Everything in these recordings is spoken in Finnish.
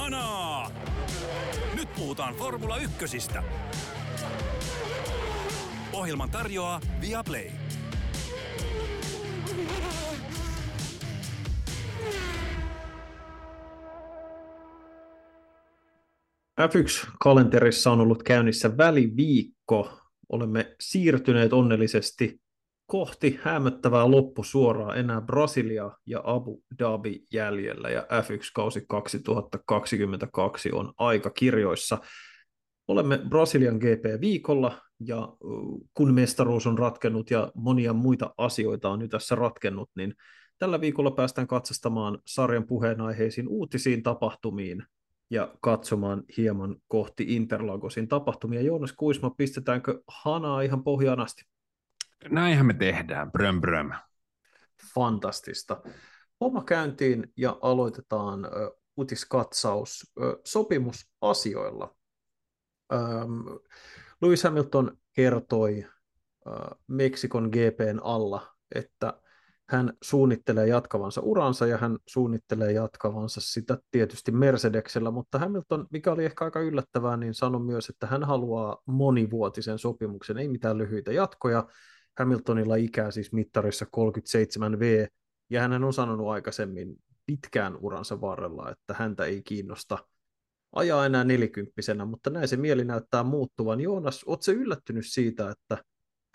Kanaa! Nyt puhutaan Formula Ykkösistä. Ohjelman tarjoaa Viaplay. F1-kalenterissa on ollut käynnissä väliviikko. Olemme siirtyneet onnellisesti kohti hämöttävää loppusuoraa enää Brasilia ja Abu Dhabi jäljellä ja F1-kausi 2022 on aika kirjoissa. Olemme Brasilian GP-viikolla ja kun mestaruus on ratkennut ja monia muita asioita on nyt tässä ratkennut, niin tällä viikolla päästään katsastamaan sarjan puheenaiheisiin uutisiin tapahtumiin ja katsomaan hieman kohti Interlagosin tapahtumia. Joonas Kuisma, pistetäänkö hanaa ihan pohjaan asti? Näinhän me tehdään, bröm bröm. Fantastista. Homma käyntiin ja aloitetaan uutiskatsaus sopimusasioilla. Lewis Hamilton kertoi Meksikon GPn alla, että hän suunnittelee jatkavansa uransa ja hän suunnittelee jatkavansa sitä tietysti Mercedeksellä, mutta Hamilton, mikä oli ehkä aika yllättävää, niin sanoi myös, että hän haluaa monivuotisen sopimuksen, ei mitään lyhyitä jatkoja. Hamiltonilla ikää siis mittarissa 37V, ja hän on sanonut aikaisemmin pitkään uransa varrella, että häntä ei kiinnosta ajaa enää nelikymppisenä, mutta näin se mieli näyttää muuttuvan. Joonas, oletko yllättynyt siitä, että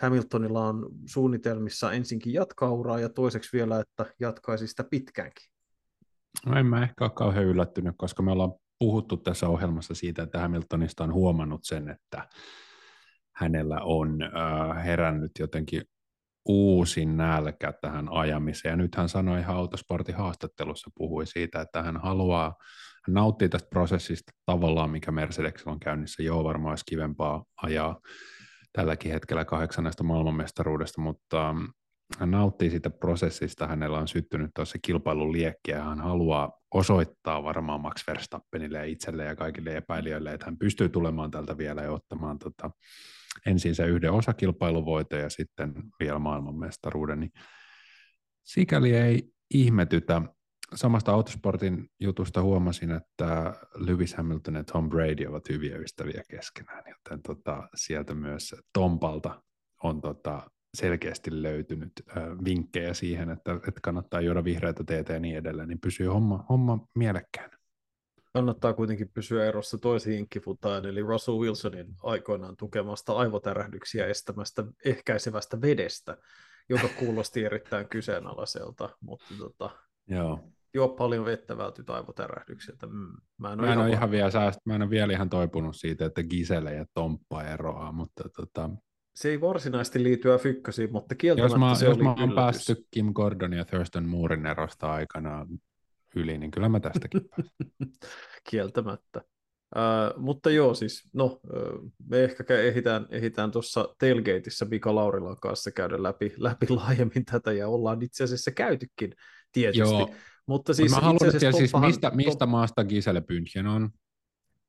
Hamiltonilla on suunnitelmissa ensinkin jatkaa uraa ja toiseksi vielä, että jatkaisi sitä pitkäänkin? No en mä ehkä ole kauhean yllättynyt, koska me ollaan puhuttu tässä ohjelmassa siitä, että Hamiltonista on huomannut sen, että hänellä on äh, herännyt jotenkin uusin nälkä tähän ajamiseen. Ja nyt hän sanoi ihan autosportin haastattelussa, puhui siitä, että hän haluaa, hän nauttii tästä prosessista tavallaan, mikä Mercedes on käynnissä. Joo, varmaan olisi kivempaa ajaa tälläkin hetkellä kahdeksannesta maailmanmestaruudesta, mutta ähm, hän nauttii siitä prosessista, hänellä on syttynyt tuossa kilpailun liekki ja hän haluaa osoittaa varmaan Max Verstappenille ja itselleen ja kaikille epäilijöille, että hän pystyy tulemaan tältä vielä ja ottamaan tota, ensin se yhden osakilpailuvoite ja sitten vielä maailmanmestaruuden, niin sikäli ei ihmetytä. Samasta autosportin jutusta huomasin, että Lewis Hamilton ja Tom Brady ovat hyviä ystäviä keskenään, joten tota, sieltä myös Tompalta on tota, selkeästi löytynyt äh, vinkkejä siihen, että, että kannattaa juoda vihreätä teetä ja niin edelleen, niin pysyy homma, homma mielekkäänä kannattaa kuitenkin pysyä erossa toisen hinkkifutaan, eli Russell Wilsonin aikoinaan tukemasta aivotärähdyksiä estämästä ehkäisevästä vedestä, joka kuulosti erittäin kyseenalaiselta, mutta tota, Joo. juo paljon vettä vältyt aivotärähdyksiltä. Mm, mä en ole, mä en ihan, ihan vielä sääst... mä en ole vielä ihan toipunut siitä, että Gisele ja Tomppa eroaa, mutta tota... Se ei varsinaisesti liity F1, mutta kieltämättä jos mä, se jos oli mä oon päästy Kim Gordon ja Thurston Moorin erosta aikanaan yli, niin kyllä mä tästäkin pääsen. Kieltämättä. Uh, mutta joo, siis no, me ehkä ehditään, ehditään tuossa Tailgateissa Mika Laurilan kanssa käydä läpi, läpi laajemmin tätä, ja ollaan itse asiassa käytykin tietysti. Joo. Mutta siis mä haluan tietää siis, mistä, mistä maasta Gisele Bündchen on?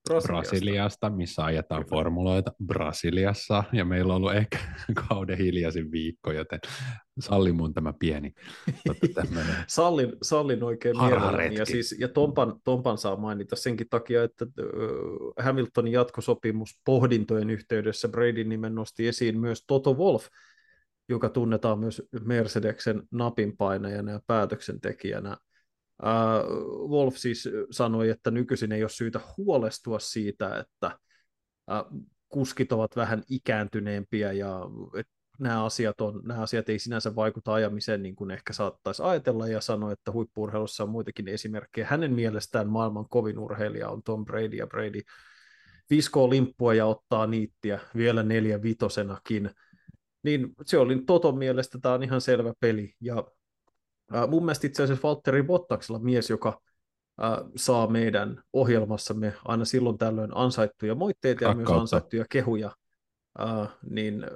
Brasiliasta. Brasiliasta, missä ajetaan Kyllä. formuloita Brasiliassa, ja meillä on ollut ehkä kauden hiljaisin viikko, joten salli mun tämä pieni. sallin, sallin oikein mielelläni, ja, siis, ja Tompan, Tompan saa mainita senkin takia, että Hamiltonin jatkosopimus pohdintojen yhteydessä Bradyn nimen nosti esiin myös Toto Wolf, joka tunnetaan myös Mercedeksen napinpainajana ja päätöksentekijänä Wolf siis sanoi, että nykyisin ei ole syytä huolestua siitä, että kuskit ovat vähän ikääntyneempiä ja nämä asiat, on, nämä asiat ei sinänsä vaikuta ajamiseen niin kuin ehkä saattaisi ajatella ja sanoi, että huippurheilussa on muitakin esimerkkejä. Hänen mielestään maailman kovin urheilija on Tom Brady ja Brady viskoo limppua ja ottaa niittiä vielä neljä vitosenakin. Niin se oli Toton mielestä tämä on ihan selvä peli ja Äh, mun mielestä itse asiassa Valtteri Bottaksella mies, joka äh, saa meidän ohjelmassamme aina silloin tällöin ansaittuja moitteita ja Rakkautta. myös ansaittuja kehuja, äh, niin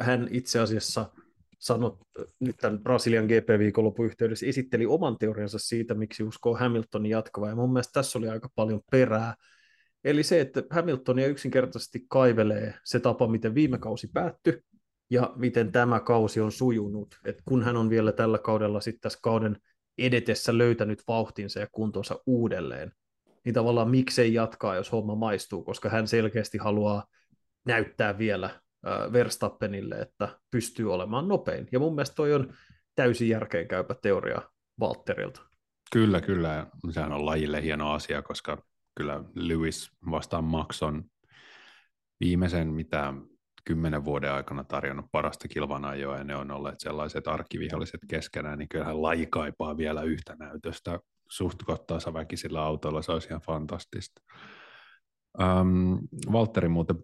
hän itse asiassa sanoi nyt tämän Brasilian GP-viikonlopun yhteydessä, esitteli oman teoriansa siitä, miksi uskoo Hamiltonin jatkava, ja mun mielestä tässä oli aika paljon perää. Eli se, että Hamiltonia yksinkertaisesti kaivelee se tapa, miten viime kausi päättyi, ja miten tämä kausi on sujunut. Et kun hän on vielä tällä kaudella sitten tässä kauden edetessä löytänyt vauhtinsa ja kuntonsa uudelleen, niin tavallaan miksei jatkaa, jos homma maistuu, koska hän selkeästi haluaa näyttää vielä Verstappenille, että pystyy olemaan nopein. Ja mun mielestä toi on täysin järkeenkäypä teoria Walterilta. Kyllä, kyllä. Sehän on lajille hieno asia, koska kyllä Lewis vastaan Max on viimeisen mitä kymmenen vuoden aikana tarjonnut parasta kilvanajoa, ja ne on olleet sellaiset arkkiviholliset keskenään, niin kyllähän laji kaipaa vielä yhtä näytöstä. Suht tasaväkisillä autoilla, se olisi ihan fantastista. Ähm, Valtteri muuten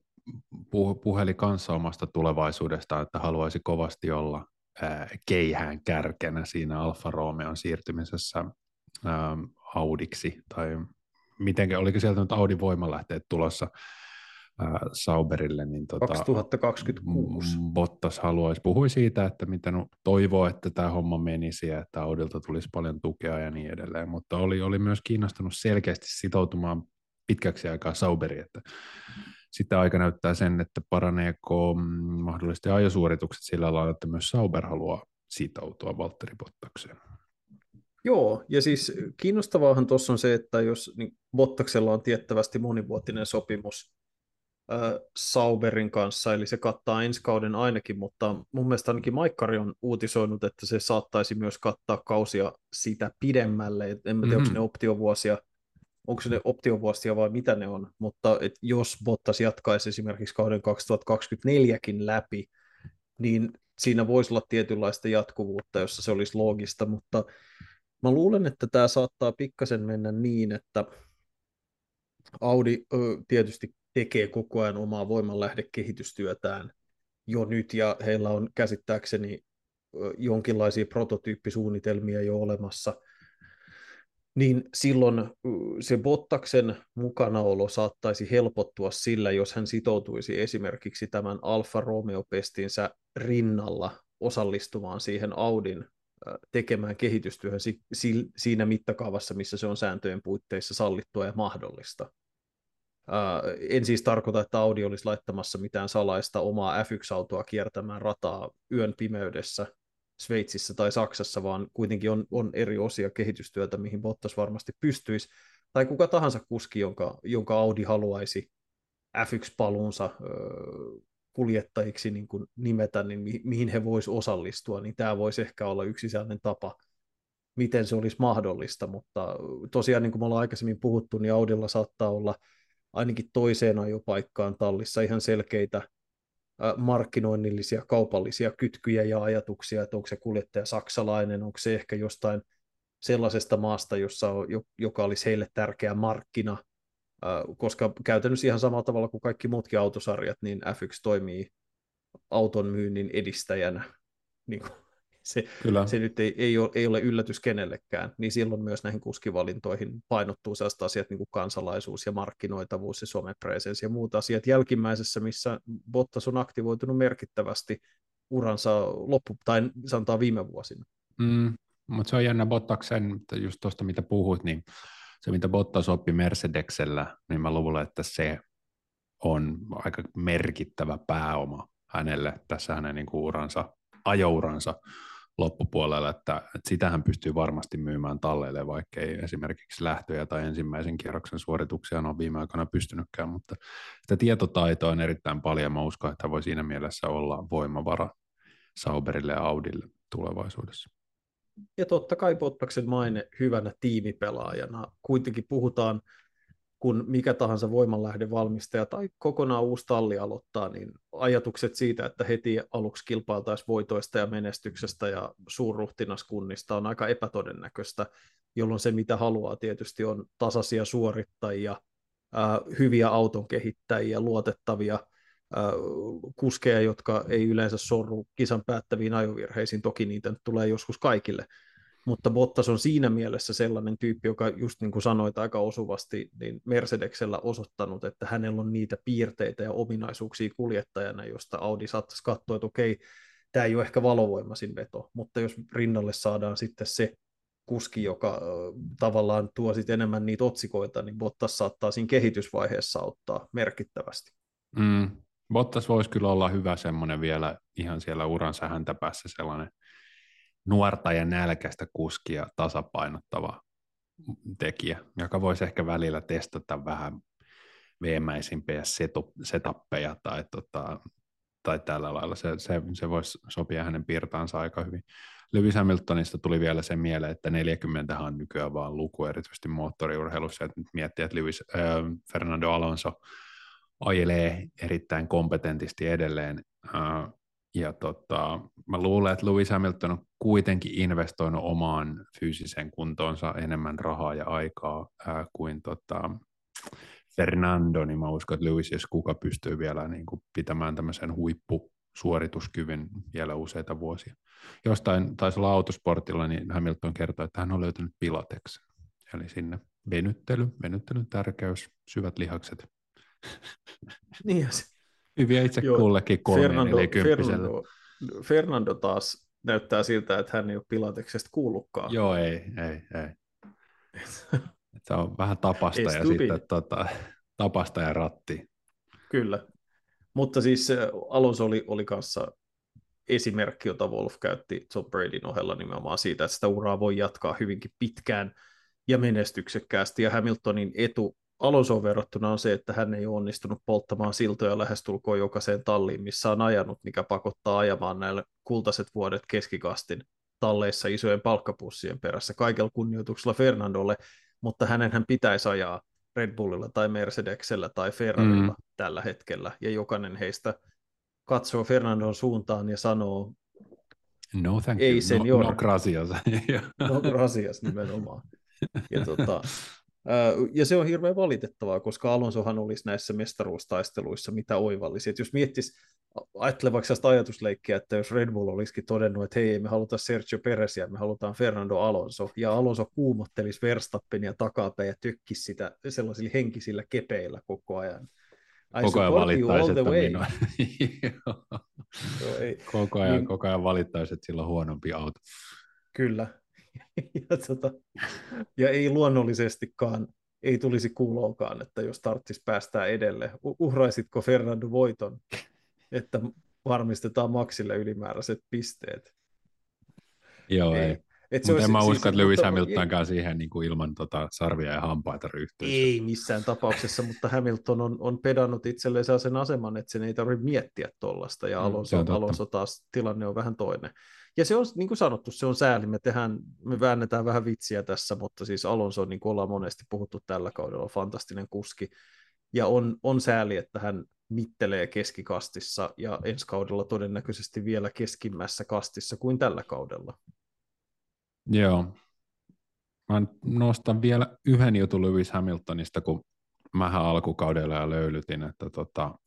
puheli kanssa omasta tulevaisuudestaan, että haluaisi kovasti olla äh, keihään kärkenä. Siinä Alfa Romeon siirtymisessä ähm, Audiksi, tai miten, oliko sieltä nyt Audin voimalähteet tulossa äh, Sauberille, niin tota, 2026. Bottas haluaisi, puhui siitä, että miten toivoo, että tämä homma menisi ja että Audilta tulisi paljon tukea ja niin edelleen, mutta oli, oli myös kiinnostunut selkeästi sitoutumaan pitkäksi aikaa Sauberiin, että sitten aika näyttää sen, että paraneeko mm, mahdollisesti ajosuoritukset sillä lailla, että myös Sauber haluaa sitoutua Valtteri Bottakseen. Joo, ja siis kiinnostavaahan tuossa on se, että jos niin Bottaksella on tiettävästi monivuotinen sopimus äh, Sauberin kanssa, eli se kattaa ensi kauden ainakin, mutta mun mielestä ainakin Maikkari on uutisoinut, että se saattaisi myös kattaa kausia sitä pidemmälle. En tiedä, mm-hmm. onko ne optiovuosia onko se ne optiovuosia vai mitä ne on, mutta et jos Bottas jatkaisi esimerkiksi kauden 2024kin läpi, niin siinä voisi olla tietynlaista jatkuvuutta, jossa se olisi loogista, mutta mä luulen, että tämä saattaa pikkasen mennä niin, että Audi ö, tietysti tekee koko ajan omaa voimanlähdekehitystyötään jo nyt, ja heillä on käsittääkseni jonkinlaisia prototyyppisuunnitelmia jo olemassa – niin silloin se Bottaksen mukanaolo saattaisi helpottua sillä, jos hän sitoutuisi esimerkiksi tämän Alfa Romeo-pestinsä rinnalla osallistumaan siihen Audin tekemään kehitystyöhön siinä mittakaavassa, missä se on sääntöjen puitteissa sallittua ja mahdollista. En siis tarkoita, että Audi olisi laittamassa mitään salaista omaa F1-autoa kiertämään rataa yön pimeydessä Sveitsissä tai Saksassa, vaan kuitenkin on, on eri osia kehitystyötä, mihin Bottas varmasti pystyisi, tai kuka tahansa kuski, jonka, jonka Audi haluaisi F1-paluunsa kuljettajiksi niin kuin nimetä, niin mi- mihin he voisivat osallistua, niin tämä voisi ehkä olla yksi sellainen tapa, miten se olisi mahdollista, mutta tosiaan niin kuin me ollaan aikaisemmin puhuttu, niin Audilla saattaa olla ainakin toiseen ajopaikkaan tallissa ihan selkeitä markkinoinnillisia, kaupallisia kytkyjä ja ajatuksia, että onko se kuljettaja saksalainen, onko se ehkä jostain sellaisesta maasta, jossa on, joka olisi heille tärkeä markkina, koska käytännössä ihan samalla tavalla kuin kaikki muutkin autosarjat, niin F1 toimii auton myynnin edistäjänä niin kuin se, Kyllä. se nyt ei, ei, ole, ei ole yllätys kenellekään, niin silloin myös näihin kuskivalintoihin painottuu sellaiset asiat niin kuin kansalaisuus ja markkinoitavuus ja somepresenssi ja muut asiat jälkimmäisessä, missä Bottas on aktivoitunut merkittävästi uransa loppu, tai sanotaan viime vuosina. Mm, mutta se on jännä Bottaksen, just tuosta mitä puhut, niin se mitä Bottas oppi Mercedeksellä, niin mä luulen, että se on aika merkittävä pääoma hänelle tässä hänen niin kuin uransa, ajouransa loppupuolella, että, että sitähän pystyy varmasti myymään talleille, vaikka ei esimerkiksi lähtöjä tai ensimmäisen kierroksen suorituksia ole viime aikoina pystynytkään, mutta sitä tietotaitoa on erittäin paljon, mä uskon, että voi siinä mielessä olla voimavara Sauberille ja Audille tulevaisuudessa. Ja totta kai Bottaksen maine hyvänä tiimipelaajana. Kuitenkin puhutaan kun mikä tahansa voimanlähdevalmistaja tai kokonaan uusi talli aloittaa, niin ajatukset siitä, että heti aluksi kilpailtaisiin voitoista ja menestyksestä ja suurruhtinaskunnista on aika epätodennäköistä, jolloin se mitä haluaa tietysti on tasaisia suorittajia, hyviä auton kehittäjiä, luotettavia kuskeja, jotka ei yleensä sorru kisan päättäviin ajovirheisiin, toki niitä tulee joskus kaikille, mutta Bottas on siinä mielessä sellainen tyyppi, joka just niin kuin sanoit aika osuvasti, niin Mercedeksellä osoittanut, että hänellä on niitä piirteitä ja ominaisuuksia kuljettajana, josta Audi saattaisi katsoa, että okei, tämä ei ole ehkä valovoimaisin veto, mutta jos rinnalle saadaan sitten se kuski, joka tavallaan tuo sitten enemmän niitä otsikoita, niin Bottas saattaa siinä kehitysvaiheessa auttaa merkittävästi. Mm. Bottas voisi kyllä olla hyvä semmoinen vielä ihan siellä uransa häntä päässä sellainen nuorta ja nälkäistä kuskia tasapainottava tekijä, joka voisi ehkä välillä testata vähän veemäisimpiä setappeja tai, tota, tai tällä lailla. Se, se, se voisi sopia hänen piirtaansa aika hyvin. Lewis Hamiltonista tuli vielä se mieleen, että 40 on nykyään vaan luku, erityisesti moottoriurheilussa, että nyt miettii, että Lewis, äh, Fernando Alonso ajelee erittäin kompetentisti edelleen, äh, ja tota, mä luulen, että Lewis Hamilton on kuitenkin investoinut omaan fyysiseen kuntoonsa enemmän rahaa ja aikaa ää, kuin tota, Fernando, niin mä uskon, että Lewis, jos kuka pystyy vielä niin kuin pitämään tämmöisen huippusuorituskyvyn vielä useita vuosia. Jostain taisi olla autosportilla, niin Hamilton kertoi, että hän on löytänyt pilateksen. Eli sinne venyttely, venyttelyn tärkeys, syvät lihakset. Niin, Hyviä itse Joo, kullekin Fernando, Fernando, Fernando taas näyttää siltä, että hän ei ole Pilateksesta kuullutkaan. Joo, ei, ei, ei. Se on vähän tapasta ja sitten tota, tapasta ja ratti. Kyllä. Mutta siis Alonso oli, oli kanssa esimerkki, jota Wolf käytti Tom Bradyn ohella nimenomaan siitä, että sitä uraa voi jatkaa hyvinkin pitkään ja menestyksekkäästi, ja Hamiltonin etu Alonsoon verrattuna on se, että hän ei ole onnistunut polttamaan siltoja lähestulkoon jokaiseen talliin, missä on ajanut, mikä pakottaa ajamaan näille kultaiset vuodet keskikastin talleissa isojen palkkapussien perässä. Kaikella kunnioituksella Fernandolle, mutta hänen hän pitäisi ajaa Red Bullilla tai Mercedesellä tai Ferrarilla mm. tällä hetkellä, ja jokainen heistä katsoo Fernandon suuntaan ja sanoo, No thank ei you, no, no gracias. no gracias nimenomaan. Ja tota, ja se on hirveän valitettavaa, koska Alonsohan olisi näissä mestaruustaisteluissa mitä oivallisia. Jos miettisi, ajattele vaikka sitä ajatusleikkiä, että jos Red Bull olisikin todennut, että hei, me halutaan Sergio Perezia, me halutaan Fernando Alonso, ja Alonso kuumottelisi Verstappenia takapäin ja tökkisi sitä sellaisilla henkisillä kepeillä koko ajan. I koko ajan valittaisi, että minua. koko, ajan, niin... koko ajan valittaisi, että sillä on huonompi auto. Kyllä, ja, tota, ja ei luonnollisestikaan, ei tulisi kuuloonkaan, että jos tarvitsisi päästää edelle. Uhraisitko Fernando voiton, että varmistetaan Maxille ylimääräiset pisteet? Joo, ei. ei. Et se mutta en mä siis, usko, että Lewis Hamiltonkaan siihen niin kuin ilman tota sarvia ja hampaita ryhtyy. Ei missään tapauksessa, mutta Hamilton on, on pedannut itselleen sen aseman, että sen ei tarvitse miettiä tuollaista, ja mm, Alonso, mm, Alonso taas tilanne on vähän toinen. Ja se on, niin kuin sanottu, se on sääli. Me, tehdään, me väännetään vähän vitsiä tässä, mutta siis Alonso, niin kuin ollaan monesti puhuttu tällä kaudella, on fantastinen kuski. Ja on, on sääli, että hän mittelee keskikastissa ja ensi kaudella todennäköisesti vielä keskimmässä kastissa kuin tällä kaudella. Joo. Mä nostan vielä yhden jutun Lewis Hamiltonista, kun mähän alkukaudella löylytin, että tota,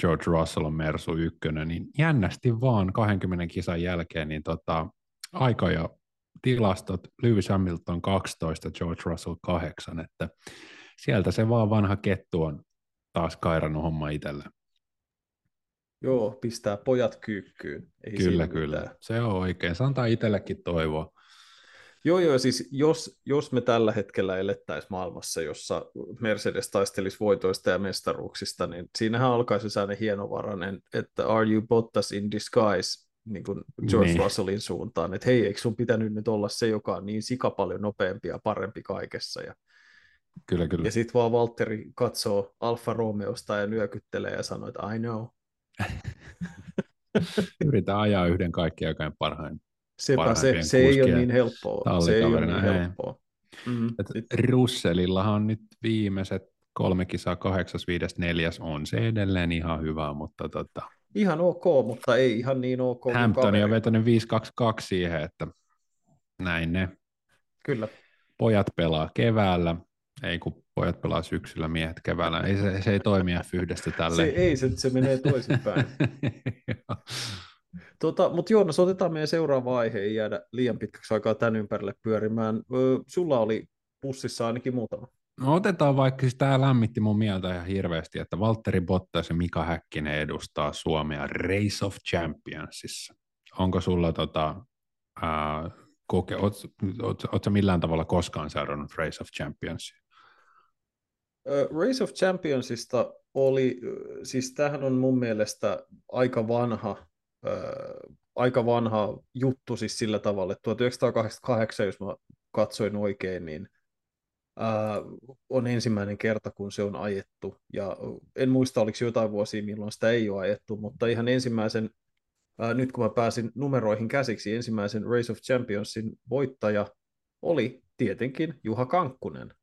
George Russell on Mersu ykkönen, niin jännästi vaan 20 kisan jälkeen niin tota, aika ja tilastot, Lewis Hamilton 12, George Russell 8, että sieltä se vaan vanha kettu on taas kairannut homma itselle. Joo, pistää pojat kyykkyyn. Ei kyllä, kyllä. Mitään. Se on oikein. Se antaa itsellekin toivoa. Joo, joo, siis jos, jos me tällä hetkellä elettäisiin maailmassa, jossa Mercedes taistelisi voitoista ja mestaruuksista, niin siinähän alkaisi sellainen hienovarainen, että are you Bottas in disguise, niin kuin George niin. Russellin suuntaan, että hei, eikö sun pitänyt nyt olla se, joka on niin sika paljon nopeampi ja parempi kaikessa. Ja, kyllä, kyllä. Ja sitten vaan Valtteri katsoo Alfa Romeosta ja nyökyttelee ja sanoo, että I know. Yritän ajaa yhden kaikkien aikain parhain Sepä se, se ei ole niin helppoa. Se ei ole niin helppoa. Mm. Russelillahan on nyt viimeiset kolme kisaa, kahdeksas, viides, neljäs, on se edelleen ihan hyvä, mutta tota... Ihan ok, mutta ei ihan niin ok. Hampton on vetänyt 5-2-2 siihen, että näin ne. Kyllä. Pojat pelaa keväällä, ei kun pojat pelaa syksyllä, miehet keväällä. Ei, se, se ei toimi F1 tälle. Se, ei, se, se menee toisinpäin. Tota, Mutta Joonas, otetaan meidän seuraava aihe, ei jäädä liian pitkäksi aikaa tämän ympärille pyörimään. Ö, sulla oli pussissa ainakin muutama. No otetaan vaikka, siis tämä lämmitti mun mieltä ihan hirveästi, että Valtteri Bottas ja Mika Häkkinen edustaa Suomea Race of Championsissa. Onko sulla tota, ää, koke, oot, oot, oot, millään tavalla koskaan seurannut Race of Championsia? Race of Championsista oli, siis tämähän on mun mielestä aika vanha aika vanha juttu siis sillä tavalla, että 1988, jos mä katsoin oikein, niin on ensimmäinen kerta, kun se on ajettu. Ja en muista, oliko jotain vuosia, milloin sitä ei ole ajettu, mutta ihan ensimmäisen, ää, nyt kun mä pääsin numeroihin käsiksi, ensimmäisen Race of Championsin voittaja oli tietenkin Juha Kankkunen,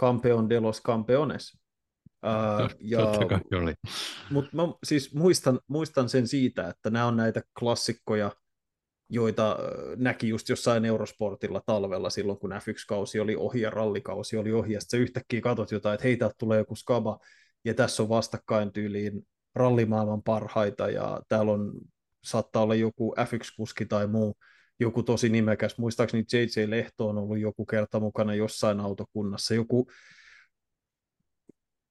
Campeon de los Campeones. Ja, oli. Mutta mä siis muistan, muistan sen siitä, että nämä on näitä klassikkoja, joita näki just jossain Eurosportilla talvella silloin, kun F1-kausi oli ohi ja rallikausi oli ohi, ja sitten yhtäkkiä katsot jotain, että hei, täältä tulee joku skaba, ja tässä on vastakkain tyyliin rallimaailman parhaita, ja täällä on, saattaa olla joku F1-kuski tai muu, joku tosi nimekäs, muistaakseni JJ Lehto on ollut joku kerta mukana jossain autokunnassa, joku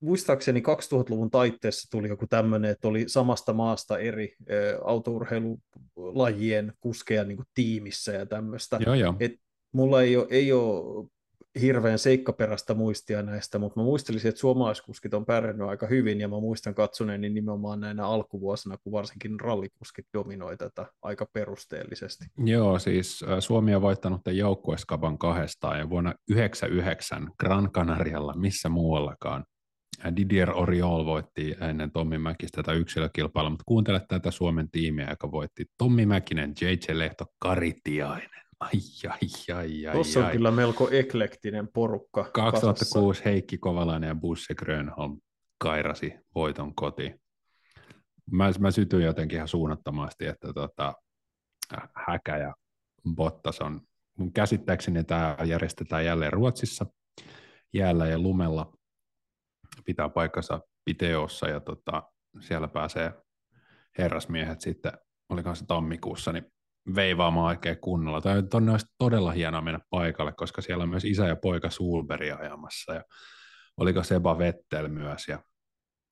muistaakseni 2000-luvun taitteessa tuli joku tämmöinen, että oli samasta maasta eri autourheilulajien kuskeja niin kuin tiimissä ja tämmöistä. Joo, joo. Et mulla ei ole, ei ole hirveän seikkaperäistä muistia näistä, mutta mä muistelisin, että suomalaiskuskit on pärjännyt aika hyvin, ja mä muistan katsoneeni nimenomaan näinä alkuvuosina, kun varsinkin rallikuskit dominoi tätä aika perusteellisesti. Joo, siis Suomi on voittanut tämän joukkueskaban kahdestaan, ja vuonna 1999 Gran Canarialla, missä muuallakaan, Didier Oriol voitti ennen Tommi Mäkistä tätä yksilökilpailua, mutta kuuntele tätä Suomen tiimiä, joka voitti Tommi Mäkinen, JJ Lehto, Karitiainen. Ai, ai, ai, ai, Tuossa on ai. kyllä melko eklektinen porukka. 2006 kasassa. Heikki Kovalainen ja Busse Grönholm kairasi voiton kotiin. Mä, mä sytyin jotenkin ihan suunnattomasti, että tota, Häkä ja Bottas on, mun käsittääkseni tämä järjestetään jälleen Ruotsissa jäällä ja lumella pitää paikkansa Piteossa ja tota, siellä pääsee herrasmiehet sitten, olikohan se tammikuussa, niin veivaamaan oikein kunnolla. Tai tonne olisi todella hienoa mennä paikalle, koska siellä on myös isä ja poika Sulberi ajamassa ja oliko Seba Vettel myös ja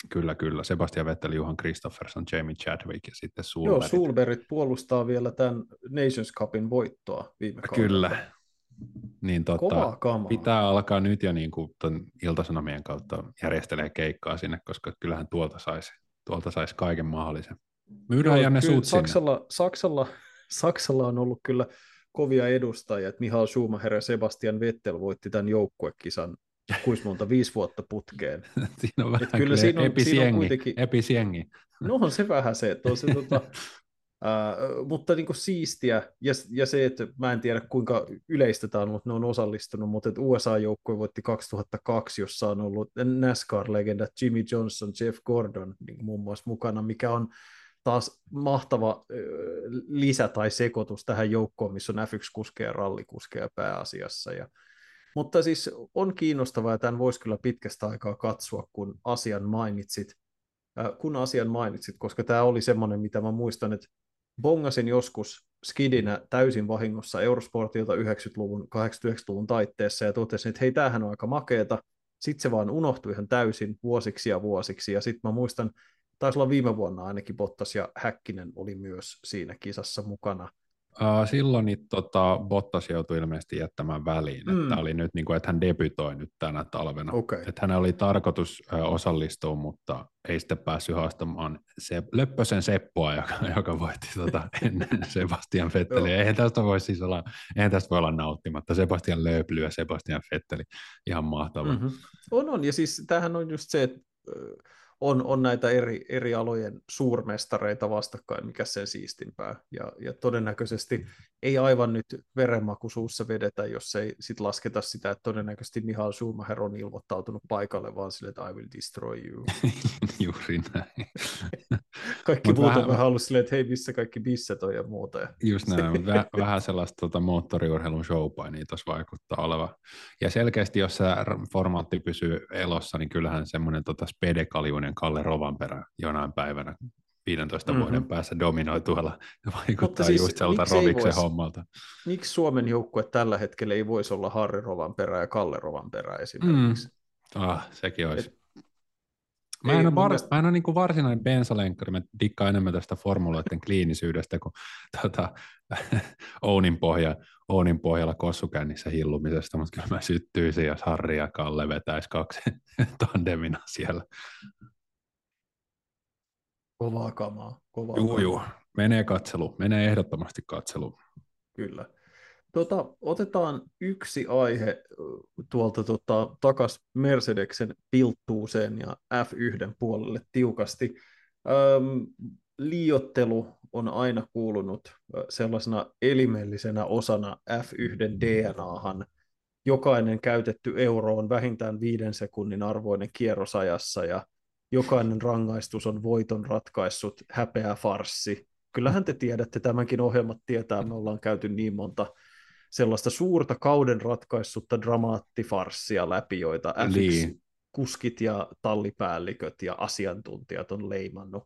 Kyllä, kyllä. Sebastian Vettel, Juhan Kristofferson, Jamie Chadwick ja sitten Sulberit. Joo, Sulberit puolustaa vielä tämän Nations Cupin voittoa viime kaudella. Kyllä, niin tota, pitää alkaa nyt jo niin kuin ton iltasanomien kautta järjestelee keikkaa sinne, koska kyllähän tuolta saisi tuolta sais kaiken mahdollisen. Myydään Joo, Janne Sut Saksalla, Saksalla, Saksalla on ollut kyllä kovia edustajia, että Mihail Schumacher ja Sebastian Vettel voitti tämän joukkuekisan kuinka monta, viisi vuotta putkeen. siinä on vähän kyllä siinä on, siinä on kuitenkin, episiengi. No on se vähän se, että on se tota, Uh, mutta niin kuin siistiä, ja, ja se, että mä en tiedä kuinka yleistä tämä on, mutta ne on osallistunut, mutta että USA-joukkue voitti 2002, jossa on ollut NASCAR-legenda Jimmy Johnson, Jeff Gordon niin muun muassa mukana, mikä on taas mahtava uh, lisä tai sekoitus tähän joukkoon, missä on F1-kuskeja ja rallikuskeja pääasiassa. Ja, mutta siis on kiinnostavaa, ja tämän voisi kyllä pitkästä aikaa katsoa, kun asian mainitsit, kun asian mainitsit, koska tämä oli semmoinen, mitä mä muistan, että bongasin joskus skidinä täysin vahingossa Eurosportilta 90-luvun, 89-luvun taitteessa ja totesin, että hei, tämähän on aika makeeta. Sitten se vaan unohtui ihan täysin vuosiksi ja vuosiksi. Ja sitten mä muistan, taisi olla viime vuonna ainakin Bottas ja Häkkinen oli myös siinä kisassa mukana. Uh, silloin niin, tota, Bottas joutui ilmeisesti jättämään väliin, mm. että oli nyt niin kuin, että hän debytoi nyt tänä talvena. Okay. Että hän oli tarkoitus uh, osallistua, mutta ei sitten päässyt haastamaan se, Löppösen Seppoa, joka, joka voitti tota, ennen Sebastian Vetteliä. eihän tästä voi siis olla, eihän tästä voi olla nauttimatta. Sebastian Lööply ja Sebastian Vetteli, ihan mahtavaa. Mm-hmm. On, on, ja siis tämähän on just se, että on, on näitä eri, eri alojen suurmestareita vastakkain, mikä sen siistimpää. Ja, ja todennäköisesti ei aivan nyt verenmaku suussa vedetä, jos ei sit lasketa sitä, että todennäköisesti Mihail Schumacher on ilmoittautunut paikalle, vaan sille, että I will destroy you. Juuri näin. kaikki muut vähän... on vähän ollut silleen, että hei, missä kaikki bisset on ja muuta. Ja... Just näin, Väh, vähän sellaista tuota, moottoriurheilun showpainia tuossa vaikuttaa oleva. Ja selkeästi, jos se formaatti pysyy elossa, niin kyllähän semmoinen tota, spedekaljuinen Kalle Rovanperä jonain päivänä 15 mm-hmm. vuoden päässä dominoi tuolla ja vaikuttaa siis, just sieltä Roviksen vois, hommalta. Miksi Suomen joukkue tällä hetkellä ei voisi olla Harri Rovanperä ja Kalle Rovanperä esimerkiksi? Mm. Ah, sekin olisi. Et, Mä en, ole, var, mielestä... mä en ole niin varsinainen bensalenkkari, mä dikkaan enemmän tästä formuloiden kliinisyydestä kuin tuota, Ounin, pohja, Ounin pohjalla kossukännissä hillumisesta, mutta kyllä mä syttyisin, jos Harri ja Kalle vetäisi kaksi tandemina siellä. Kovaa kamaa. Kovaa juu, kamaa. juu. Menee katselu, menee ehdottomasti katselu. Kyllä. Tota, otetaan yksi aihe tuolta tota, takas Mercedeksen pilttuuseen ja F1 puolelle tiukasti. Öm, liiottelu on aina kuulunut sellaisena elimellisenä osana F1 DNAhan. Jokainen käytetty euro on vähintään viiden sekunnin arvoinen kierrosajassa ja jokainen rangaistus on voiton ratkaissut häpeä farssi. Kyllähän te tiedätte, tämänkin ohjelmat tietää, me ollaan käyty niin monta sellaista suurta kauden ratkaissutta dramaattifarssia läpi, joita f niin. kuskit ja tallipäälliköt ja asiantuntijat on leimannut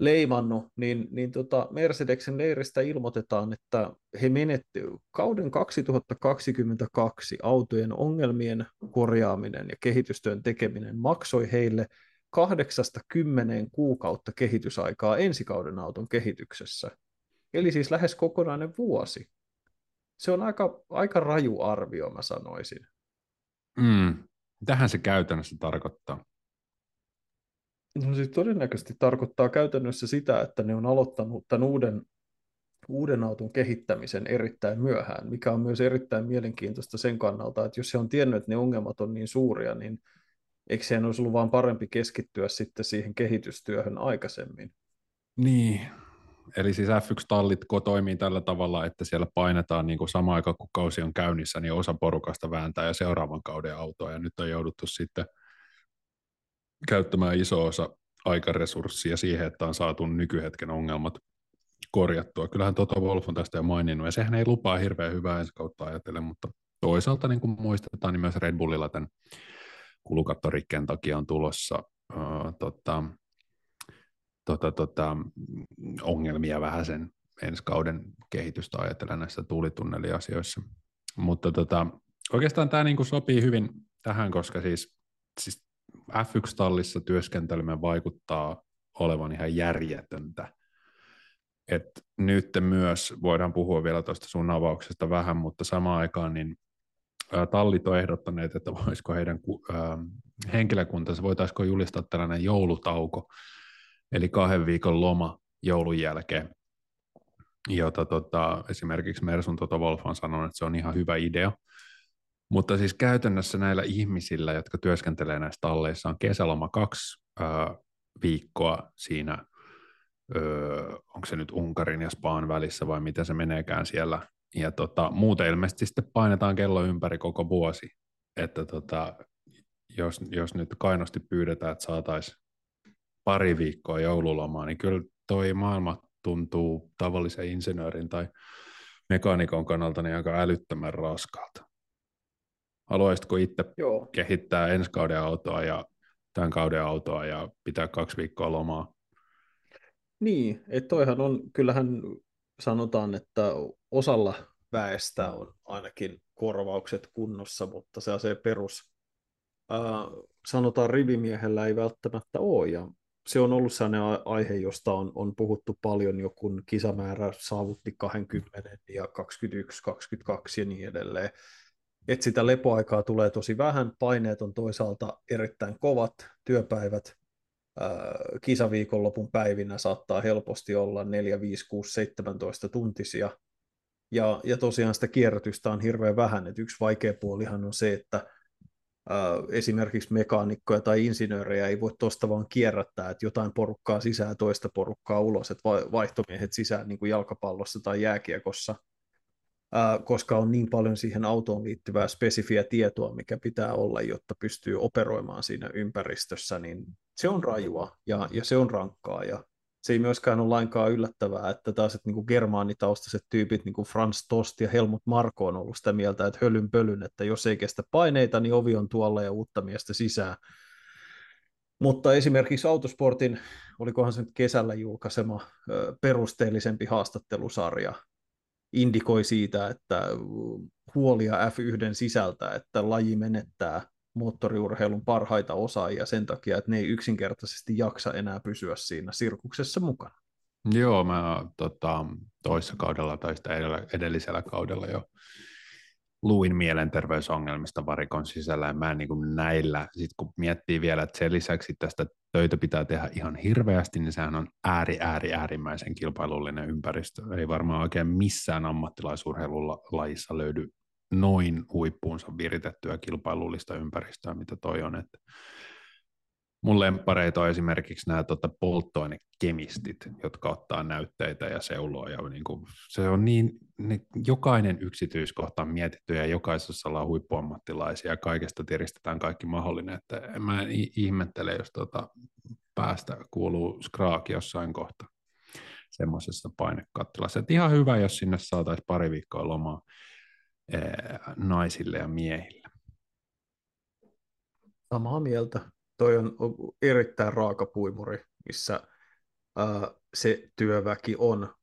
leimannut, niin, niin tota Mercedeksen leiristä ilmoitetaan, että he menetty kauden 2022 autojen ongelmien korjaaminen ja kehitystyön tekeminen maksoi heille 80 kuukautta kehitysaikaa ensi kauden auton kehityksessä. Eli siis lähes kokonainen vuosi. Se on aika, aika raju arvio, mä sanoisin. Mm. Tähän se käytännössä tarkoittaa? No siis todennäköisesti tarkoittaa käytännössä sitä, että ne on aloittanut tämän uuden, uuden auton kehittämisen erittäin myöhään, mikä on myös erittäin mielenkiintoista sen kannalta, että jos se on tiennyt, että ne ongelmat on niin suuria, niin eikö se olisi ollut vaan parempi keskittyä sitten siihen kehitystyöhön aikaisemmin? Niin, eli siis F1-tallit toimii tällä tavalla, että siellä painetaan niin kuin sama aika, kun kausi on käynnissä, niin osa porukasta vääntää ja seuraavan kauden autoa, ja nyt on jouduttu sitten – käyttämään iso osa aikaresurssia siihen, että on saatu nykyhetken ongelmat korjattua. Kyllähän Toto Wolf on tästä jo maininnut, ja sehän ei lupaa hirveän hyvää ensi kautta ajatellen, mutta toisaalta niin kuin muistetaan, niin myös Red Bullilla tämän kulukattorikkeen takia on tulossa uh, tota, tota, tota, ongelmia vähän sen ensi kauden kehitystä ajatellen näissä tuulitunneliasioissa. Mutta tota, oikeastaan tämä niin kuin sopii hyvin tähän, koska siis, siis F1-tallissa työskentelemään vaikuttaa olevan ihan järjetöntä. Et nyt myös voidaan puhua vielä tuosta sun avauksesta vähän, mutta samaan aikaan niin tallit on ehdottaneet, että voisiko heidän henkilökuntansa, voitaisiko julistaa tällainen joulutauko, eli kahden viikon loma joulun jälkeen, jota tota, esimerkiksi Mersun Toto Wolf on sanonut, että se on ihan hyvä idea. Mutta siis käytännössä näillä ihmisillä, jotka työskentelee näissä talleissa, on kesäloma kaksi ö, viikkoa siinä, ö, onko se nyt Unkarin ja Spaan välissä vai miten se meneekään siellä. Ja tota, muuten ilmeisesti sitten painetaan kello ympäri koko vuosi. Että tota, jos, jos nyt kainosti pyydetään, että saataisiin pari viikkoa joululomaa, niin kyllä toi maailma tuntuu tavallisen insinöörin tai mekaanikon kannalta niin aika älyttömän raskaalta. Haluaisitko itse Joo. kehittää ensi kauden autoa ja tämän kauden autoa ja pitää kaksi viikkoa lomaa? Niin, että toihan on, kyllähän sanotaan, että osalla väestä on ainakin korvaukset kunnossa, mutta se se perus, ää, sanotaan rivimiehellä ei välttämättä ole, ja se on ollut sellainen aihe, josta on, on puhuttu paljon, jo kun kisamäärä saavutti 20 ja 21, 22 ja niin edelleen. Että sitä lepoaikaa tulee tosi vähän, paineet on toisaalta erittäin kovat, työpäivät kisaviikonlopun päivinä saattaa helposti olla 4, 5, 6, 17 tuntisia, ja, ja tosiaan sitä kierrätystä on hirveän vähän, että yksi vaikea puolihan on se, että esimerkiksi mekaanikkoja tai insinöörejä ei voi tuosta vaan kierrättää, että jotain porukkaa sisään toista porukkaa ulos, että vaihtomiehet sisään niin kuin jalkapallossa tai jääkiekossa – koska on niin paljon siihen autoon liittyvää spesifiä tietoa, mikä pitää olla, jotta pystyy operoimaan siinä ympäristössä, niin se on rajua ja, ja se on rankkaa ja se ei myöskään ole lainkaan yllättävää, että taas että niin germaanitaustaiset tyypit, niin kuin Franz Tost ja Helmut Marko on ollut sitä mieltä, että hölyn pölyn, että jos ei kestä paineita, niin ovi on tuolla ja uutta miestä sisään. Mutta esimerkiksi Autosportin, olikohan se nyt kesällä julkaisema perusteellisempi haastattelusarja, indikoi siitä, että huolia F1 sisältä, että laji menettää moottoriurheilun parhaita osaajia sen takia, että ne ei yksinkertaisesti jaksa enää pysyä siinä sirkuksessa mukana. Joo, mä tota, toissa kaudella tai sitä edellisellä kaudella jo luin mielenterveysongelmista varikon sisällä, ja mä en niin näillä, sit kun miettii vielä, että sen lisäksi tästä töitä pitää tehdä ihan hirveästi, niin sehän on ääri, ääri, äärimmäisen kilpailullinen ympäristö. Ei varmaan oikein missään ammattilaisurheilulajissa löydy noin huippuunsa viritettyä kilpailullista ympäristöä, mitä toi on. Että mun lempareita on esimerkiksi nämä tota, polttoainekemistit, jotka ottaa näytteitä ja seuloa. Ja niin kuin, se on niin, ne, jokainen yksityiskohta on mietitty ja jokaisessa ollaan huippuammattilaisia ja kaikesta tiristetään kaikki mahdollinen. Että mä ihmettele, jos tota, päästä kuuluu skraaki jossain kohtaa semmoisessa painekattilassa. Että ihan hyvä, jos sinne saataisiin pari viikkoa lomaa naisille ja miehille. Samaa mieltä toi on erittäin raaka puimuri, missä se työväki on,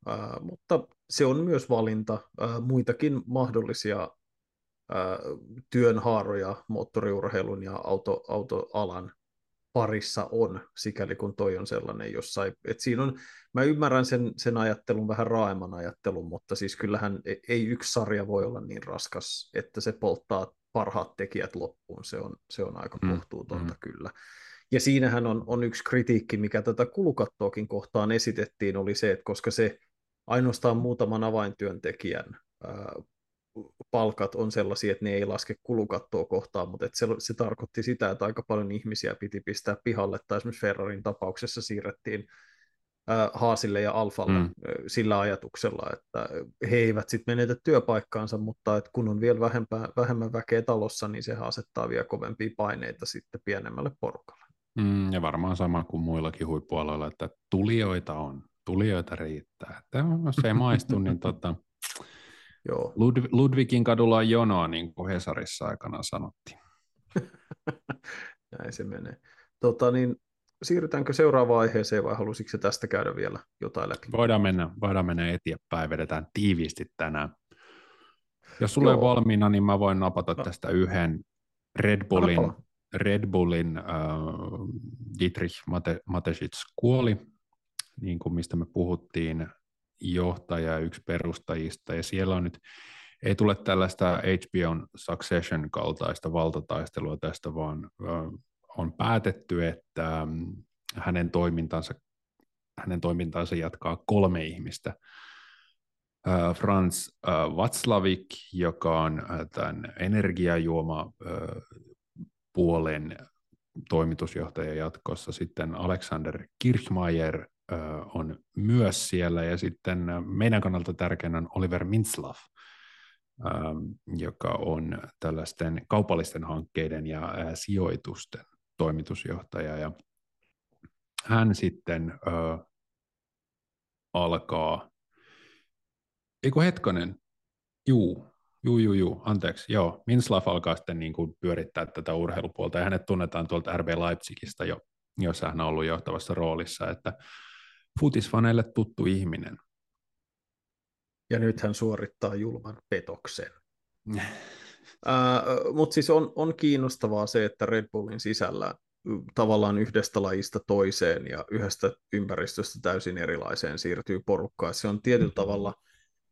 mutta se on myös valinta. Muitakin mahdollisia työnhaaroja moottoriurheilun ja auto, autoalan parissa on, sikäli kun toi on sellainen jossain, että siinä on, mä ymmärrän sen, sen ajattelun, vähän raaemman ajattelun, mutta siis kyllähän e, ei yksi sarja voi olla niin raskas, että se polttaa parhaat tekijät loppuun, se on, se on aika mm, kohtuutonta mm. kyllä. Ja siinähän on, on yksi kritiikki, mikä tätä kulukattoakin kohtaan esitettiin, oli se, että koska se ainoastaan muutaman avaintyöntekijän ää, palkat on sellaisia, että ne ei laske kulukattoa kohtaan, mutta se, se tarkoitti sitä, että aika paljon ihmisiä piti pistää pihalle, tai esimerkiksi Ferrarin tapauksessa siirrettiin Haasille ja Alfalle mm. sillä ajatuksella, että he eivät sitten menetä työpaikkaansa, mutta että kun on vielä vähempää, vähemmän väkeä talossa, niin se asettaa vielä kovempia paineita sitten pienemmälle porukalle. Mm, ja varmaan sama kuin muillakin huippualoilla, että tulijoita on, tulijoita riittää. Että jos ei maistu, niin tota, Joo. Lud- Ludvikin kadulla on jonoa, niin kuin Hesarissa aikana sanottiin. Näin se menee. Tota, niin, siirrytäänkö seuraavaan aiheeseen vai halusitko se tästä käydä vielä jotain läpi? Voidaan mennä, voidaan mennä eteenpäin, vedetään tiiviisti tänään. Jos sulle on valmiina, niin mä voin napata no. tästä yhden Red Bullin, Red Bullin äh, Dietrich Mate, Matesic kuoli, niin kuin mistä me puhuttiin, johtaja yksi perustajista, ja siellä on nyt, ei tule tällaista HBOn Succession kaltaista valtataistelua tästä, vaan on päätetty, että ähm, hänen toimintansa, hänen toimintansa jatkaa kolme ihmistä. Franz Watzlavik, joka on tämän energiajuoma puolen toimitusjohtaja jatkossa. Sitten Alexander Kirchmeier on myös siellä. Ja sitten meidän kannalta tärkeänä on Oliver ähm, joka on tällaisten kaupallisten hankkeiden ja sijoitusten toimitusjohtaja. Ja hän sitten ö, alkaa, eikö hetkonen, juu, juu, juu, juu, anteeksi, joo, Minslav alkaa sitten niin kuin pyörittää tätä urheilupuolta. Ja hänet tunnetaan tuolta RB Leipzigistä jo, jossa hän on ollut johtavassa roolissa, että futisfaneille tuttu ihminen. Ja nyt hän suorittaa julman petoksen. Mutta siis on, on kiinnostavaa se, että Red Bullin sisällä tavallaan yhdestä lajista toiseen ja yhdestä ympäristöstä täysin erilaiseen siirtyy porukkaa. Se on tietyllä tavalla,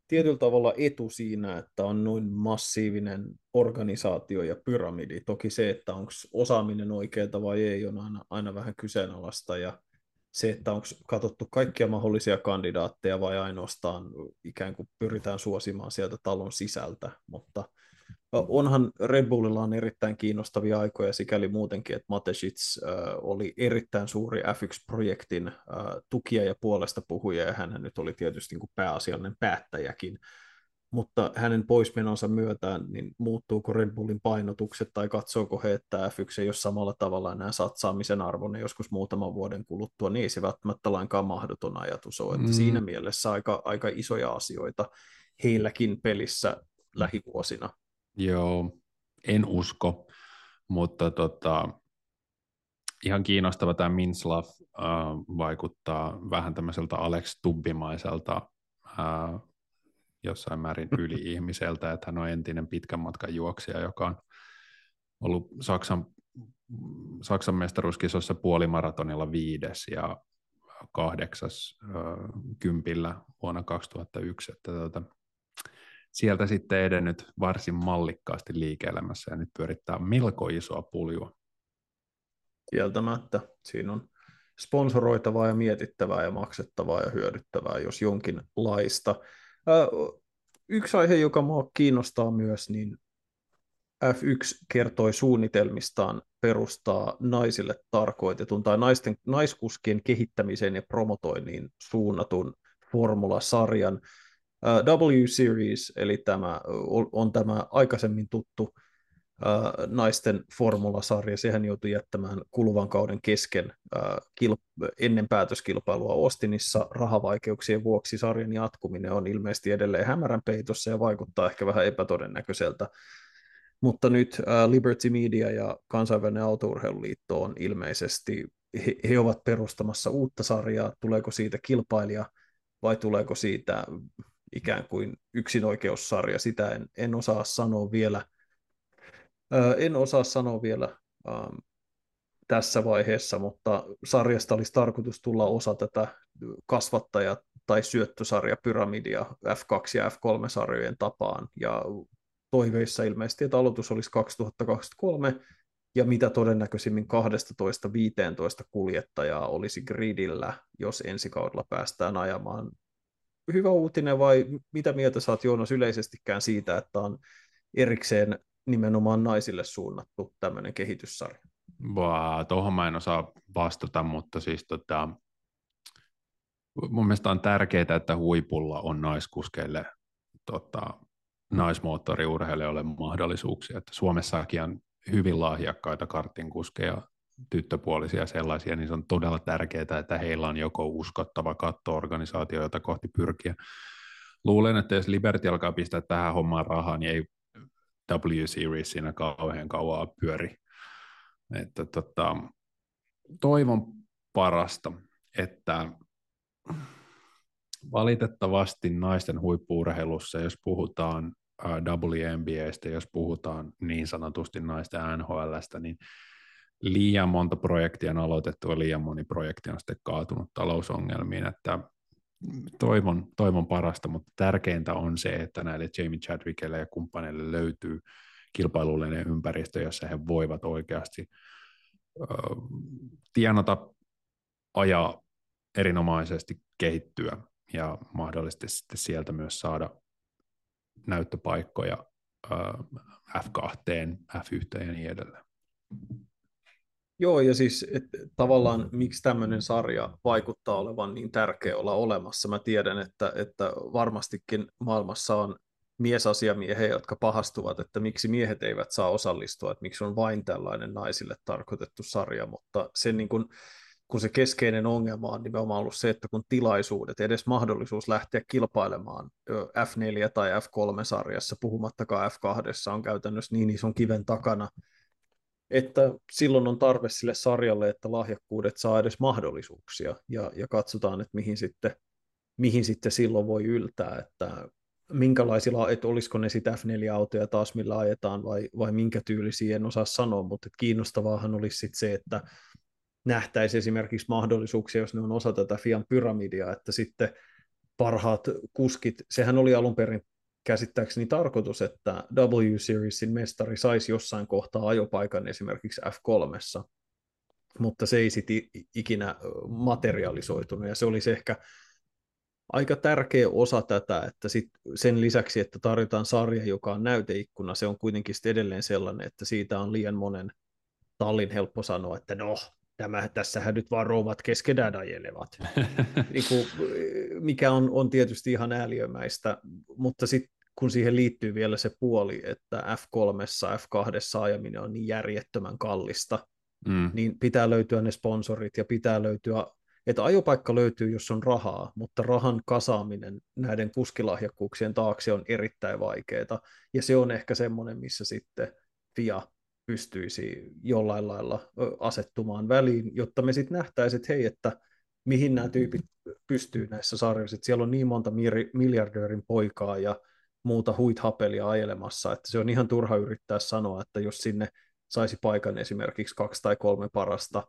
tietyllä tavalla etu siinä, että on noin massiivinen organisaatio ja pyramidi. Toki se, että onko osaaminen oikeaa vai ei, on aina, aina vähän kyseenalaista ja se, että onko katsottu kaikkia mahdollisia kandidaatteja vai ainoastaan ikään kuin pyritään suosimaan sieltä talon sisältä, mutta – onhan Red Bullilla on erittäin kiinnostavia aikoja sikäli muutenkin, että Matesic äh, oli erittäin suuri F1-projektin äh, tukija ja puolesta puhuja, ja hän nyt oli tietysti niin kuin pääasiallinen päättäjäkin. Mutta hänen poismenonsa myötään, niin muuttuuko Red Bullin painotukset tai katsooko he, että F1 ei ole samalla tavalla enää satsaamisen arvoinen joskus muutaman vuoden kuluttua, niin ei se välttämättä lainkaan mahdoton ajatus ole. Että mm. Siinä mielessä aika, aika isoja asioita heilläkin pelissä lähivuosina. Joo, en usko, mutta tota, ihan kiinnostava tämä Minslav äh, vaikuttaa vähän tämmöiseltä Alex Tubbimaiselta äh, jossain määrin yli-ihmiseltä, että hän on entinen pitkän matkan juoksija, joka on ollut Saksan, Saksan mestaruuskisossa puolimaratonilla viides ja kahdeksas äh, kympillä vuonna 2001, että tota, sieltä sitten edennyt varsin mallikkaasti liike-elämässä ja nyt pyörittää melko isoa puljua. Kieltämättä. Siinä on sponsoroitavaa ja mietittävää ja maksettavaa ja hyödyttävää, jos jonkinlaista. Yksi aihe, joka minua kiinnostaa myös, niin F1 kertoi suunnitelmistaan perustaa naisille tarkoitetun tai naisten, naiskuskien kehittämiseen ja promotoinnin suunnatun formulasarjan. W-Series, eli tämä on tämä aikaisemmin tuttu naisten formulasarja, sehän joutui jättämään kuluvan kauden kesken ennen päätöskilpailua Ostinissa rahavaikeuksien vuoksi. Sarjan jatkuminen on ilmeisesti edelleen hämärän peitossa ja vaikuttaa ehkä vähän epätodennäköiseltä. Mutta nyt Liberty Media ja kansainvälinen autourheiluliitto on ilmeisesti, he, he ovat perustamassa uutta sarjaa, tuleeko siitä kilpailija vai tuleeko siitä ikään kuin yksinoikeussarja, sitä en, en osaa sanoa vielä – en osaa sanoa vielä ähm, tässä vaiheessa, mutta sarjasta olisi tarkoitus tulla osa tätä kasvattaja- tai syöttösarja pyramidia F2 ja F3-sarjojen tapaan, ja toiveissa ilmeisesti, että aloitus olisi 2023, ja mitä todennäköisimmin 12-15 kuljettajaa olisi gridillä, jos ensi kaudella päästään ajamaan. Hyvä uutinen vai mitä mieltä saat Joonas yleisestikään siitä, että on erikseen nimenomaan naisille suunnattu tämmöinen kehityssarja? Tuohon mä en osaa vastata, mutta siis tota, mun mielestä on tärkeää, että huipulla on naiskuskeille tota, naismoottoriurheilijoille mahdollisuuksia. Että Suomessakin on hyvin lahjakkaita karttinkuskeja, tyttöpuolisia sellaisia, niin se on todella tärkeää, että heillä on joko uskottava kattoorganisaatio, jota kohti pyrkiä. Luulen, että jos Liberty alkaa pistää tähän hommaan rahaa, niin ei W-Series siinä kauhean kauan pyöri. Että tota, toivon parasta, että valitettavasti naisten huippuurheilussa, jos puhutaan WNBAstä, jos puhutaan niin sanotusti naisten NHLstä, niin liian monta projektia on aloitettu ja liian moni projekti on sitten kaatunut talousongelmiin, että toivon, toivon parasta, mutta tärkeintä on se, että näille Jamie Chadwickille ja kumppaneille löytyy kilpailullinen ympäristö, jossa he voivat oikeasti äh, tienata, ajaa erinomaisesti, kehittyä ja mahdollisesti sitten sieltä myös saada näyttöpaikkoja äh, F2, F1 ja niin edelleen. Joo, ja siis et, tavallaan miksi tämmöinen sarja vaikuttaa olevan niin tärkeä olla olemassa. Mä tiedän, että, että varmastikin maailmassa on miesasiamiehiä, jotka pahastuvat, että miksi miehet eivät saa osallistua, että miksi on vain tällainen naisille tarkoitettu sarja, mutta sen niin kun, kun se keskeinen ongelma on nimenomaan ollut se, että kun tilaisuudet, edes mahdollisuus lähteä kilpailemaan F4 tai F3-sarjassa, puhumattakaan F2, on käytännössä niin ison kiven takana, että silloin on tarve sille sarjalle, että lahjakkuudet saa edes mahdollisuuksia ja, ja katsotaan, että mihin sitten, mihin sitten silloin voi yltää, että minkälaisilla, että olisiko ne sitten F4-autoja taas, millä ajetaan vai, vai minkä tyylisiä, en osaa sanoa, mutta kiinnostavaahan olisi sitten se, että nähtäisi esimerkiksi mahdollisuuksia, jos ne on osa tätä Fian pyramidia, että sitten parhaat kuskit, sehän oli alun perin käsittääkseni tarkoitus, että W-Seriesin mestari saisi jossain kohtaa ajopaikan esimerkiksi F3, mutta se ei sitten ikinä materialisoitunut, ja se olisi ehkä aika tärkeä osa tätä, että sit sen lisäksi, että tarjotaan sarja, joka on näyteikkuna, se on kuitenkin edelleen sellainen, että siitä on liian monen tallin helppo sanoa, että no, tämä, tässähän nyt vaan rouvat keskenään ajelevat, niin kuin, mikä on, on tietysti ihan ääliömäistä, mutta sitten kun siihen liittyy vielä se puoli, että F3, F2 ajaminen on niin järjettömän kallista, mm. niin pitää löytyä ne sponsorit ja pitää löytyä, että ajopaikka löytyy, jos on rahaa, mutta rahan kasaaminen näiden kuskilahjakkuuksien taakse on erittäin vaikeaa, ja se on ehkä semmoinen, missä sitten FIA pystyisi jollain lailla asettumaan väliin, jotta me sitten nähtäisiin, että hei, että mihin nämä tyypit pystyy näissä sarjoissa, siellä on niin monta miljardöörin poikaa ja muuta huithapelia ajelemassa, että se on ihan turha yrittää sanoa, että jos sinne saisi paikan esimerkiksi kaksi tai kolme parasta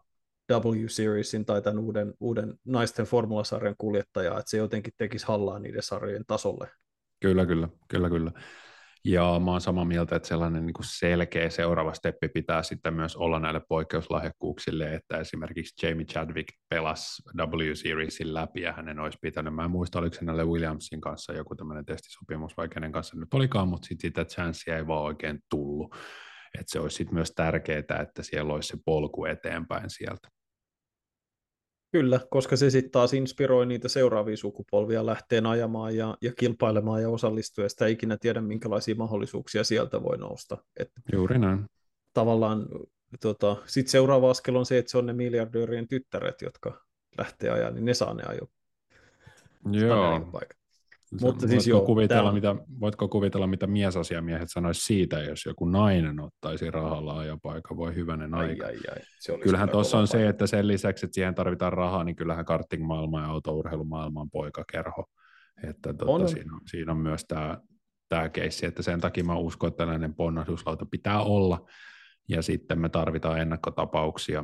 W-Seriesin tai tämän uuden, uuden naisten formulasarjan kuljettajaa, että se jotenkin tekisi hallaa niiden sarjojen tasolle. Kyllä, kyllä, kyllä, kyllä. Ja mä oon samaa mieltä, että sellainen niin kuin selkeä seuraava steppi pitää sitten myös olla näille poikkeuslahjakkuuksille, että esimerkiksi Jamie Chadwick pelasi W-Seriesin läpi ja hänen olisi pitänyt, mä en muista, oliko hänelle Williamsin kanssa joku tämmöinen testisopimus vai kenen kanssa nyt olikaan, mutta sitten sitä chanssia ei vaan oikein tullut. Että se olisi sitten myös tärkeää, että siellä olisi se polku eteenpäin sieltä. Kyllä, koska se sitten taas inspiroi niitä seuraavia sukupolvia lähteen ajamaan ja, ja kilpailemaan ja osallistua, ja sitä ikinä tiedä, minkälaisia mahdollisuuksia sieltä voi nousta. Et Juuri näin. Tavallaan tota, sitten seuraava askel on se, että se on ne miljardöörien tyttäret, jotka lähtee ajaa, niin ne saa ne ajo. Joo. Mutta siis joo, kuvitella, mitä, voitko kuvitella, mitä miesasiamiehet sanoisi siitä, jos joku nainen ottaisi rahalla ajopaikka, voi hyvänen ai, aika. Ai, ai. Se kyllähän tuossa on paikka. se, että sen lisäksi, että siihen tarvitaan rahaa, niin kyllähän karting-maailma ja autourheilumaailma on poikakerho. Että tuota, on. Siinä, on, siinä on myös tämä, tämä keissi, että sen takia mä uskon, että tällainen ponnahduslauta pitää olla, ja sitten me tarvitaan ennakkotapauksia,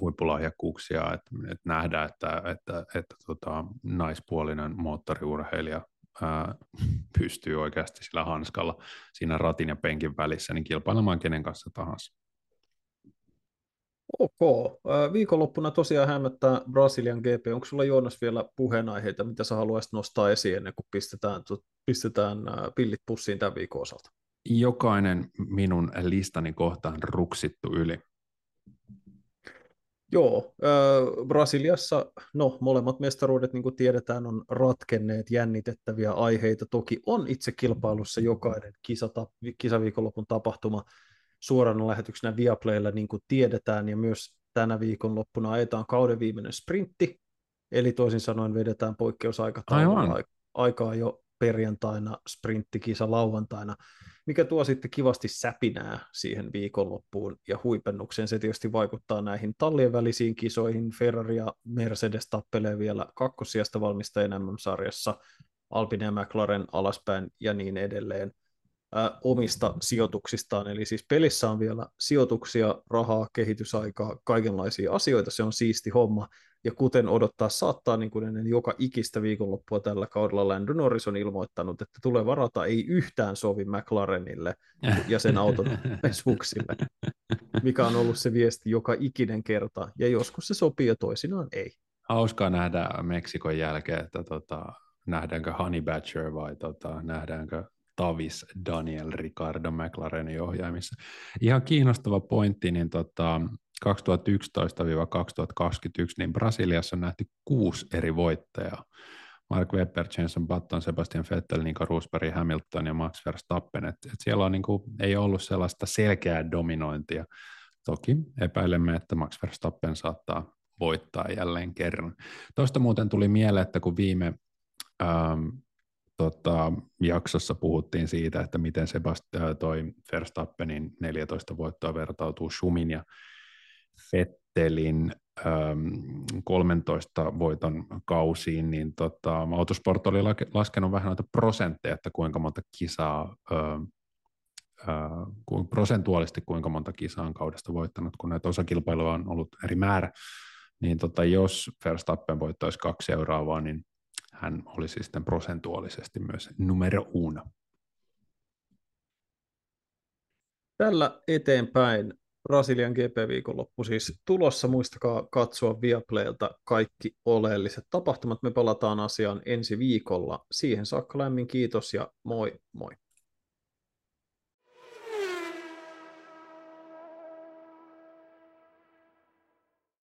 huippulahjakkuuksia, että, että nähdään, että, että, että tota, naispuolinen moottoriurheilija ää, pystyy oikeasti sillä hanskalla siinä ratin ja penkin välissä niin kilpailemaan kenen kanssa tahansa. Ok. Viikonloppuna tosiaan hämmättää Brasilian GP. Onko sulla Joonas vielä puheenaiheita, mitä sä haluaisit nostaa esiin ennen kuin pistetään, pistetään pillit pussiin tämän viikon osalta? Jokainen minun listani kohtaan ruksittu yli. Joo, äh, Brasiliassa, no molemmat mestaruudet, niin kuin tiedetään, on ratkenneet jännitettäviä aiheita. Toki on itse kilpailussa jokainen kisata, kisaviikonlopun tapahtuma suorana lähetyksenä Viaplaylla, niin kuin tiedetään, ja myös tänä viikonloppuna ajetaan kauden viimeinen sprintti, eli toisin sanoen vedetään poikkeusaikataulun aikaa jo perjantaina, sprinttikisa lauantaina mikä tuo sitten kivasti säpinää siihen viikonloppuun ja huipennukseen. Se tietysti vaikuttaa näihin tallien välisiin kisoihin. Ferrari ja Mercedes tappelee vielä kakkosijasta valmistajien MM-sarjassa, Alpine ja McLaren alaspäin ja niin edelleen omista sijoituksistaan. Eli siis pelissä on vielä sijoituksia, rahaa, kehitysaikaa, kaikenlaisia asioita. Se on siisti homma. Ja kuten odottaa saattaa, niin kuin ennen joka ikistä viikonloppua tällä kaudella Lando Norris on ilmoittanut, että tulee varata ei yhtään sovi McLarenille ja sen auton pesuksille, mikä on ollut se viesti joka ikinen kerta. Ja joskus se sopii ja toisinaan ei. Hauskaa nähdä Meksikon jälkeen, että tota, nähdäänkö Honey Badger vai tota, nähdäänkö Tavis Daniel Ricardo McLarenin ohjaimissa. Ihan kiinnostava pointti, niin tota, 2011-2021, niin Brasiliassa on nähty kuusi eri voittajaa. Mark Webber, Jenson Button, Sebastian Vettel, Nico Rosberg, Hamilton ja Max Verstappen. Et, et siellä on, niin kuin, ei ollut sellaista selkeää dominointia. Toki epäilemme, että Max Verstappen saattaa voittaa jälleen kerran. Tuosta muuten tuli mieleen, että kun viime ähm, tota, jaksossa puhuttiin siitä, että miten Sebastian toi Verstappenin 14 voittoa vertautuu Schumin ja Fettelin ähm, 13 voiton kausiin, niin tota, Autosport oli laskenut vähän noita prosentteja, että kuinka monta kisaa, äh, äh, prosentuaalisesti kuinka monta kisaa on kaudesta voittanut, kun näitä osakilpailuja on ollut eri määrä, niin tota, jos Verstappen voittaisi kaksi seuraavaa, niin hän olisi sitten prosentuaalisesti myös numero uno. Tällä eteenpäin Brasilian GP-viikonloppu siis tulossa. Muistakaa katsoa Viaplaylta kaikki oleelliset tapahtumat. Me palataan asiaan ensi viikolla. Siihen saakka lämmin kiitos ja moi moi.